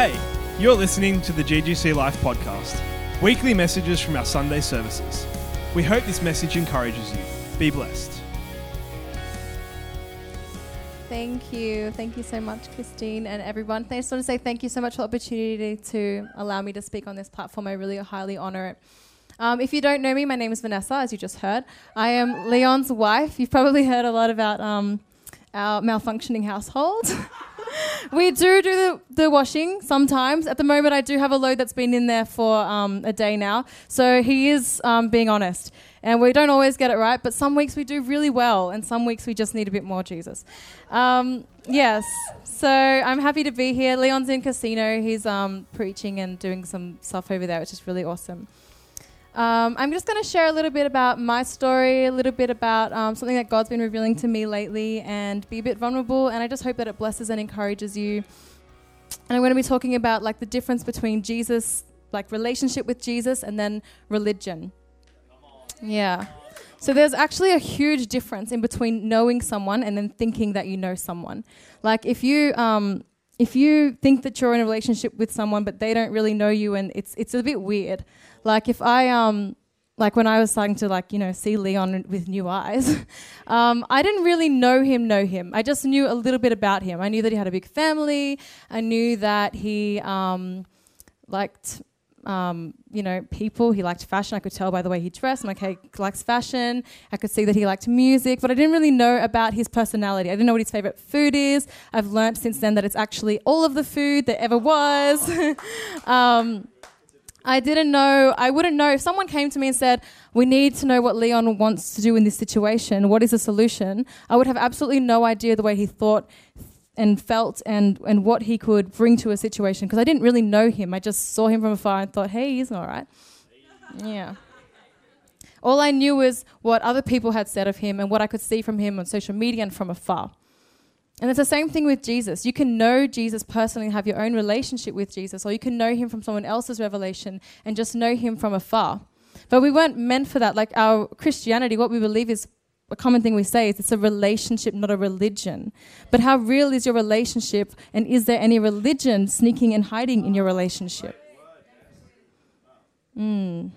Hey, you're listening to the GGC Life podcast, weekly messages from our Sunday services. We hope this message encourages you. Be blessed. Thank you. Thank you so much, Christine and everyone. I just want to say thank you so much for the opportunity to allow me to speak on this platform. I really highly honor it. Um, if you don't know me, my name is Vanessa, as you just heard. I am Leon's wife. You've probably heard a lot about um, our malfunctioning household. we do do the, the washing sometimes. At the moment, I do have a load that's been in there for um, a day now. So he is um, being honest. And we don't always get it right, but some weeks we do really well, and some weeks we just need a bit more Jesus. Um, yes, so I'm happy to be here. Leon's in casino. He's um, preaching and doing some stuff over there, which is really awesome. Um, I'm just going to share a little bit about my story, a little bit about um, something that God's been revealing to me lately, and be a bit vulnerable. And I just hope that it blesses and encourages you. And I'm going to be talking about like the difference between Jesus, like relationship with Jesus, and then religion. Yeah. So there's actually a huge difference in between knowing someone and then thinking that you know someone. Like if you um, if you think that you're in a relationship with someone but they don't really know you and it's it's a bit weird. Like if I um like when I was starting to like you know see Leon with new eyes, um, I didn't really know him, know him. I just knew a little bit about him. I knew that he had a big family. I knew that he um, liked um, you know, people. He liked fashion. I could tell by the way he dressed. I'm like, okay, he likes fashion. I could see that he liked music, but I didn't really know about his personality. I didn't know what his favorite food is. I've learned since then that it's actually all of the food that ever was. um, I didn't know, I wouldn't know. If someone came to me and said, We need to know what Leon wants to do in this situation, what is the solution? I would have absolutely no idea the way he thought, and felt and, and what he could bring to a situation because I didn't really know him. I just saw him from afar and thought, hey, he's all right. Yeah. All I knew was what other people had said of him and what I could see from him on social media and from afar. And it's the same thing with Jesus. You can know Jesus personally and have your own relationship with Jesus, or you can know him from someone else's revelation and just know him from afar. But we weren't meant for that. Like our Christianity, what we believe is a common thing we say is it's a relationship, not a religion. But how real is your relationship, and is there any religion sneaking and hiding in your relationship? Mm.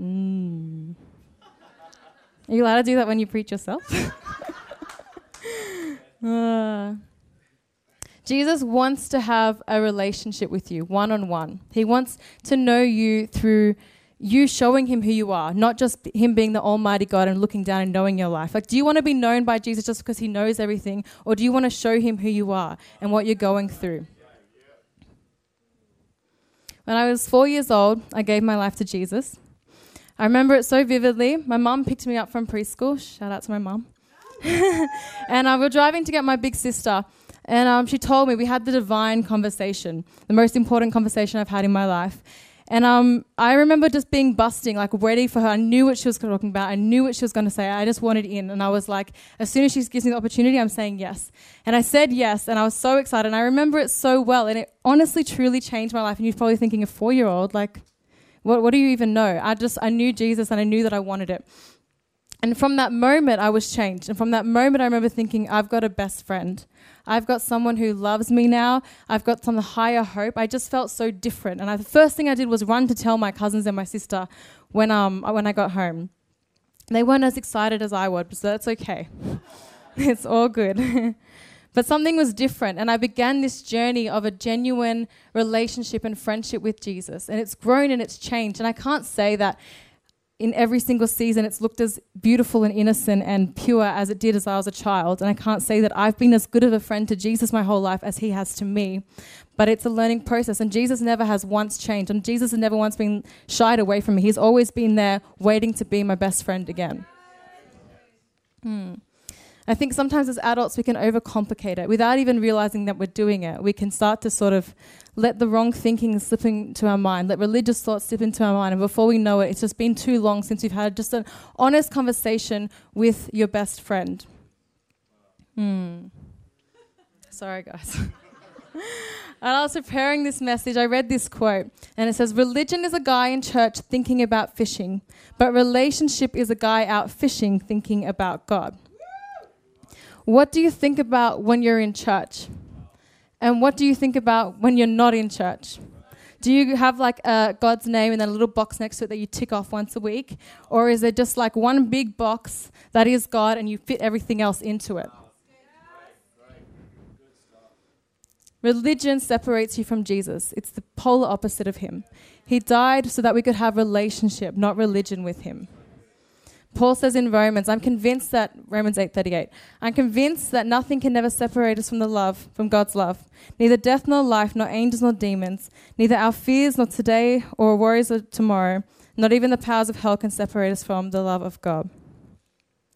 Mm. Are you allowed to do that when you preach yourself? uh. Jesus wants to have a relationship with you, one on one. He wants to know you through you showing him who you are, not just him being the Almighty God and looking down and knowing your life. Like, do you want to be known by Jesus just because he knows everything, or do you want to show him who you are and what you're going through? When I was four years old, I gave my life to Jesus. I remember it so vividly. My mum picked me up from preschool. Shout out to my mum. and uh, we were driving to get my big sister. And um, she told me we had the divine conversation, the most important conversation I've had in my life. And um, I remember just being busting, like ready for her. I knew what she was talking about. I knew what she was going to say. I just wanted in. And I was like, as soon as she gives me the opportunity, I'm saying yes. And I said yes. And I was so excited. And I remember it so well. And it honestly, truly changed my life. And you're probably thinking, a four year old, like, what, what do you even know? I just, I knew Jesus and I knew that I wanted it. And from that moment, I was changed. And from that moment, I remember thinking, I've got a best friend. I've got someone who loves me now. I've got some higher hope. I just felt so different. And I, the first thing I did was run to tell my cousins and my sister when, um, when I got home. They weren't as excited as I was, so that's okay. it's all good. but something was different. And I began this journey of a genuine relationship and friendship with Jesus. And it's grown and it's changed. And I can't say that in every single season it's looked as beautiful and innocent and pure as it did as I was a child. And I can't say that I've been as good of a friend to Jesus my whole life as he has to me. But it's a learning process. And Jesus never has once changed. And Jesus has never once been shied away from me. He's always been there waiting to be my best friend again. Hmm. I think sometimes as adults we can overcomplicate it without even realizing that we're doing it. We can start to sort of let the wrong thinking slip into our mind, let religious thoughts slip into our mind, and before we know it, it's just been too long since we've had just an honest conversation with your best friend. Hmm. Sorry, guys. And I was preparing this message, I read this quote, and it says Religion is a guy in church thinking about fishing, but relationship is a guy out fishing thinking about God. What do you think about when you're in church? And what do you think about when you're not in church? Do you have like God's name and then a little box next to it that you tick off once a week? Or is it just like one big box that is God and you fit everything else into it? Religion separates you from Jesus. It's the polar opposite of him. He died so that we could have relationship, not religion with him. Paul says in Romans, I'm convinced that Romans 8:38. I'm convinced that nothing can ever separate us from the love, from God's love. Neither death nor life, nor angels nor demons, neither our fears nor today or worries of tomorrow, not even the powers of hell can separate us from the love of God.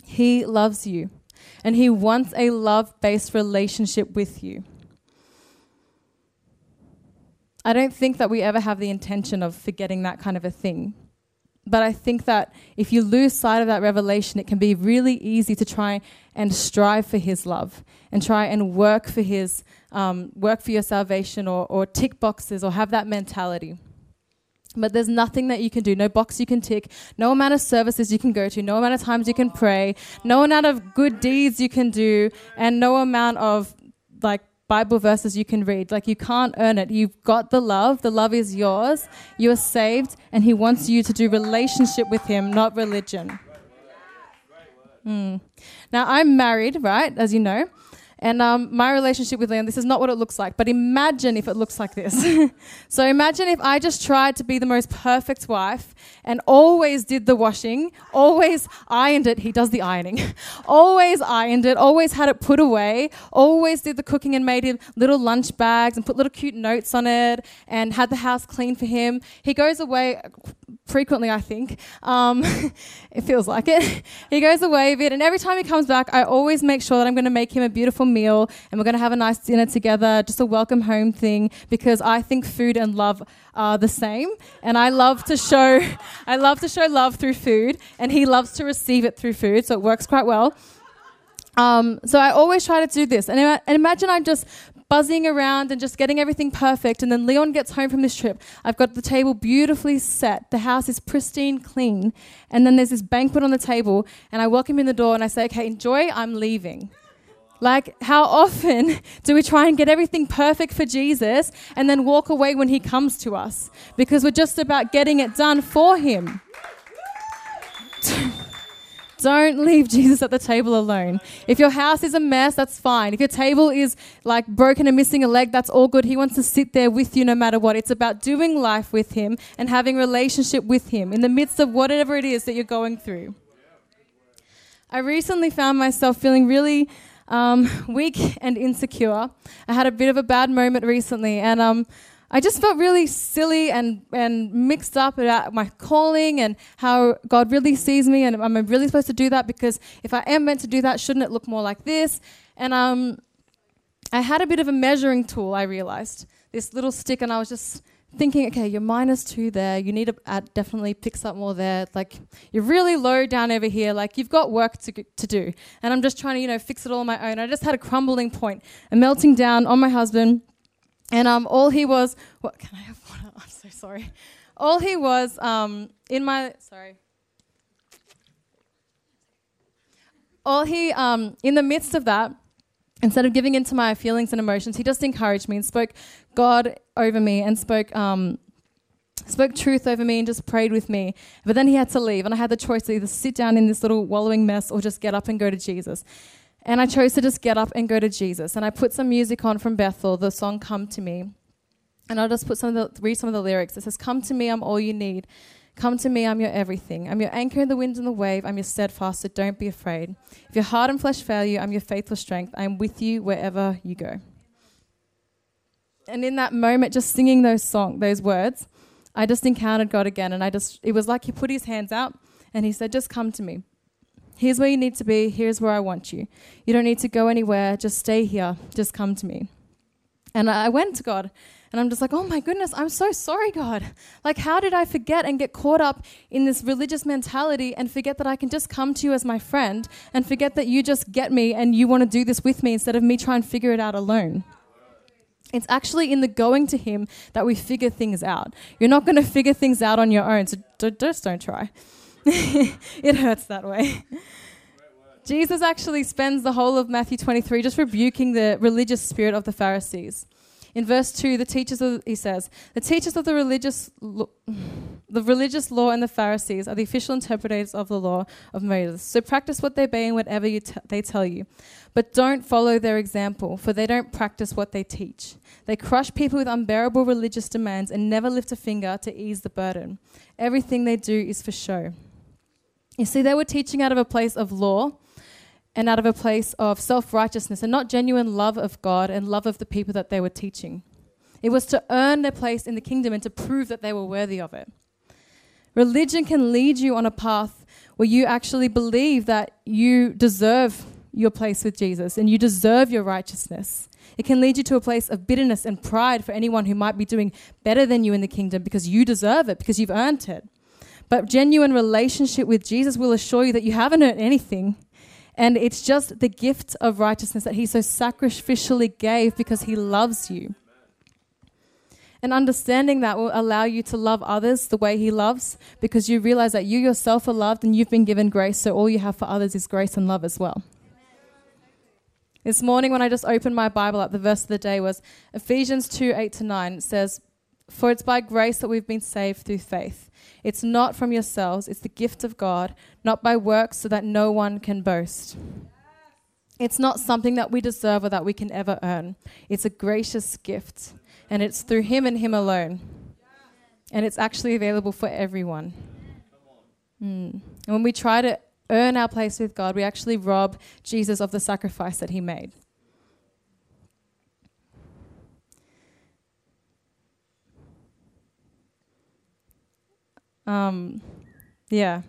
He loves you, and he wants a love-based relationship with you. I don't think that we ever have the intention of forgetting that kind of a thing. But I think that if you lose sight of that revelation, it can be really easy to try and strive for His love and try and work for His um, work for your salvation or, or tick boxes or have that mentality. But there's nothing that you can do, no box you can tick, no amount of services you can go to, no amount of times you can pray, no amount of good deeds you can do, and no amount of like Bible verses you can read. Like you can't earn it. You've got the love. The love is yours. You are saved, and He wants you to do relationship with Him, not religion. Mm. Now I'm married, right? As you know. And um, my relationship with Leon, this is not what it looks like, but imagine if it looks like this. so imagine if I just tried to be the most perfect wife and always did the washing, always ironed it. He does the ironing. always ironed it, always had it put away, always did the cooking and made him little lunch bags and put little cute notes on it and had the house clean for him. He goes away frequently, I think. Um, it feels like it. he goes away a bit, and every time he comes back, I always make sure that I'm going to make him a beautiful meal and we're going to have a nice dinner together, just a welcome home thing, because I think food and love are the same. And I love to show, I love to show love through food, and he loves to receive it through food, so it works quite well. Um, so I always try to do this. And, and imagine I'm just buzzing around and just getting everything perfect. And then Leon gets home from this trip. I've got the table beautifully set. The house is pristine, clean. And then there's this banquet on the table. And I welcome him in the door and I say, okay, enjoy, I'm leaving. Like, how often do we try and get everything perfect for Jesus and then walk away when he comes to us? Because we're just about getting it done for him. Don't leave Jesus at the table alone. If your house is a mess, that's fine. If your table is like broken and missing a leg, that's all good. He wants to sit there with you no matter what. It's about doing life with him and having relationship with him in the midst of whatever it is that you're going through. I recently found myself feeling really um, weak and insecure. I had a bit of a bad moment recently, and um, I just felt really silly and, and mixed up about my calling and how God really sees me and am I really supposed to do that because if I am meant to do that, shouldn't it look more like this? And um, I had a bit of a measuring tool, I realized, this little stick, and I was just thinking, okay, you're minus two there. You need to add, definitely pick up more there. Like you're really low down over here. Like you've got work to to do. And I'm just trying to, you know, fix it all on my own. I just had a crumbling point, a melting down on my husband. And um, all he was, what can I have water? I'm so sorry. All he was um, in my, sorry. All he, um, in the midst of that, instead of giving into my feelings and emotions, he just encouraged me and spoke God over me and spoke, um, spoke truth over me and just prayed with me. But then he had to leave, and I had the choice to either sit down in this little wallowing mess or just get up and go to Jesus. And I chose to just get up and go to Jesus. And I put some music on from Bethel, the song Come to Me. And I'll just put some of the, read some of the lyrics. It says, Come to me, I'm all you need. Come to me, I'm your everything. I'm your anchor in the wind and the wave. I'm your steadfast, so don't be afraid. If your heart and flesh fail you, I'm your faithful strength. I'm with you wherever you go. And in that moment, just singing those song, those words, I just encountered God again. And I just, it was like He put His hands out and He said, Just come to me. Here's where you need to be. Here's where I want you. You don't need to go anywhere. Just stay here. Just come to me. And I went to God and I'm just like, oh my goodness, I'm so sorry, God. Like, how did I forget and get caught up in this religious mentality and forget that I can just come to you as my friend and forget that you just get me and you want to do this with me instead of me trying to figure it out alone? It's actually in the going to Him that we figure things out. You're not going to figure things out on your own, so just don't try. it hurts that way. Jesus actually spends the whole of Matthew 23 just rebuking the religious spirit of the Pharisees. In verse 2, the teachers of, he says, the teachers of the religious lo- the religious law and the Pharisees are the official interpreters of the law of Moses. So practice what they obey and whatever t- they tell you. But don't follow their example, for they don't practice what they teach. They crush people with unbearable religious demands and never lift a finger to ease the burden. Everything they do is for show. You see, they were teaching out of a place of law and out of a place of self righteousness and not genuine love of God and love of the people that they were teaching. It was to earn their place in the kingdom and to prove that they were worthy of it. Religion can lead you on a path where you actually believe that you deserve your place with Jesus and you deserve your righteousness. It can lead you to a place of bitterness and pride for anyone who might be doing better than you in the kingdom because you deserve it, because you've earned it. But genuine relationship with Jesus will assure you that you haven't earned anything. And it's just the gift of righteousness that he so sacrificially gave because he loves you. And understanding that will allow you to love others the way he loves because you realize that you yourself are loved and you've been given grace, so all you have for others is grace and love as well. This morning, when I just opened my Bible up, the verse of the day was Ephesians 2 8 to 9. It says, For it's by grace that we've been saved through faith. It's not from yourselves, it's the gift of God, not by works, so that no one can boast. It's not something that we deserve or that we can ever earn. It's a gracious gift, and it's through Him and Him alone. And it's actually available for everyone. Mm. And when we try to earn our place with God, we actually rob Jesus of the sacrifice that He made. Um, yeah.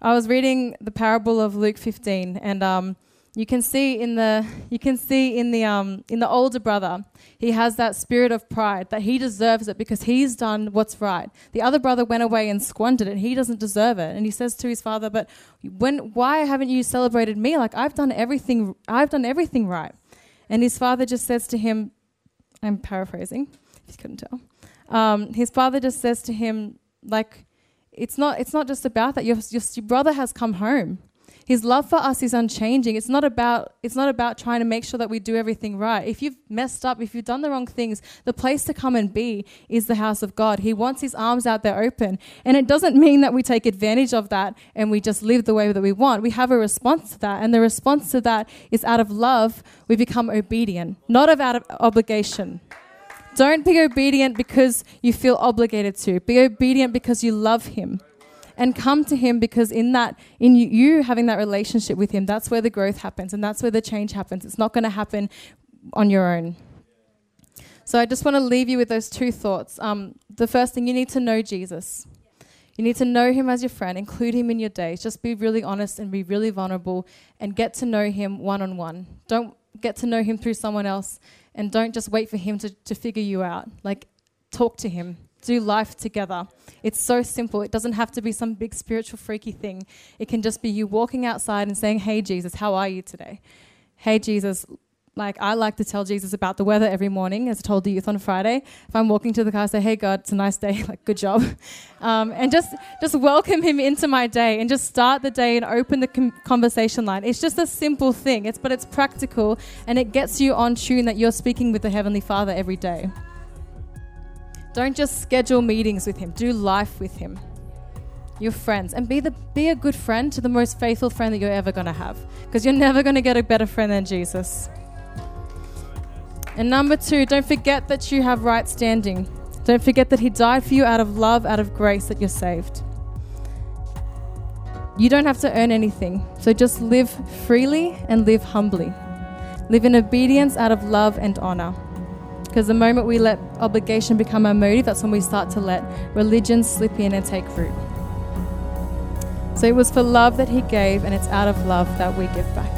I was reading the parable of Luke 15, and um, you can see in the you can see in the um, in the older brother, he has that spirit of pride that he deserves it because he's done what's right. The other brother went away and squandered it. He doesn't deserve it, and he says to his father, "But when why haven't you celebrated me? Like I've done everything. I've done everything right." And his father just says to him, "I'm paraphrasing, if you couldn't tell." Um, his father just says to him, like it's not it's not just about that. Your, your, your brother has come home. His love for us is unchanging. It's not about it's not about trying to make sure that we do everything right. If you've messed up, if you've done the wrong things, the place to come and be is the house of God. He wants his arms out there open. And it doesn't mean that we take advantage of that and we just live the way that we want. We have a response to that, and the response to that is out of love, we become obedient, not of out of obligation. Don't be obedient because you feel obligated to. Be obedient because you love Him. And come to Him because in that, in you, having that relationship with Him, that's where the growth happens and that's where the change happens. It's not going to happen on your own. So I just want to leave you with those two thoughts. Um, the first thing, you need to know Jesus. You need to know him as your friend, include him in your days. Just be really honest and be really vulnerable and get to know him one on one. Don't get to know him through someone else and don't just wait for him to, to figure you out. Like, talk to him, do life together. It's so simple. It doesn't have to be some big spiritual freaky thing. It can just be you walking outside and saying, Hey, Jesus, how are you today? Hey, Jesus, like I like to tell Jesus about the weather every morning, as I told the youth on Friday. If I'm walking to the car, I say, "Hey God, it's a nice day. like, good job," um, and just just welcome Him into my day, and just start the day and open the com- conversation line. It's just a simple thing. It's but it's practical, and it gets you on tune that you're speaking with the Heavenly Father every day. Don't just schedule meetings with Him. Do life with Him. Your friends, and be the be a good friend to the most faithful friend that you're ever going to have, because you're never going to get a better friend than Jesus. And number two, don't forget that you have right standing. Don't forget that He died for you out of love, out of grace, that you're saved. You don't have to earn anything, so just live freely and live humbly. Live in obedience out of love and honor. Because the moment we let obligation become our motive, that's when we start to let religion slip in and take root. So it was for love that He gave, and it's out of love that we give back.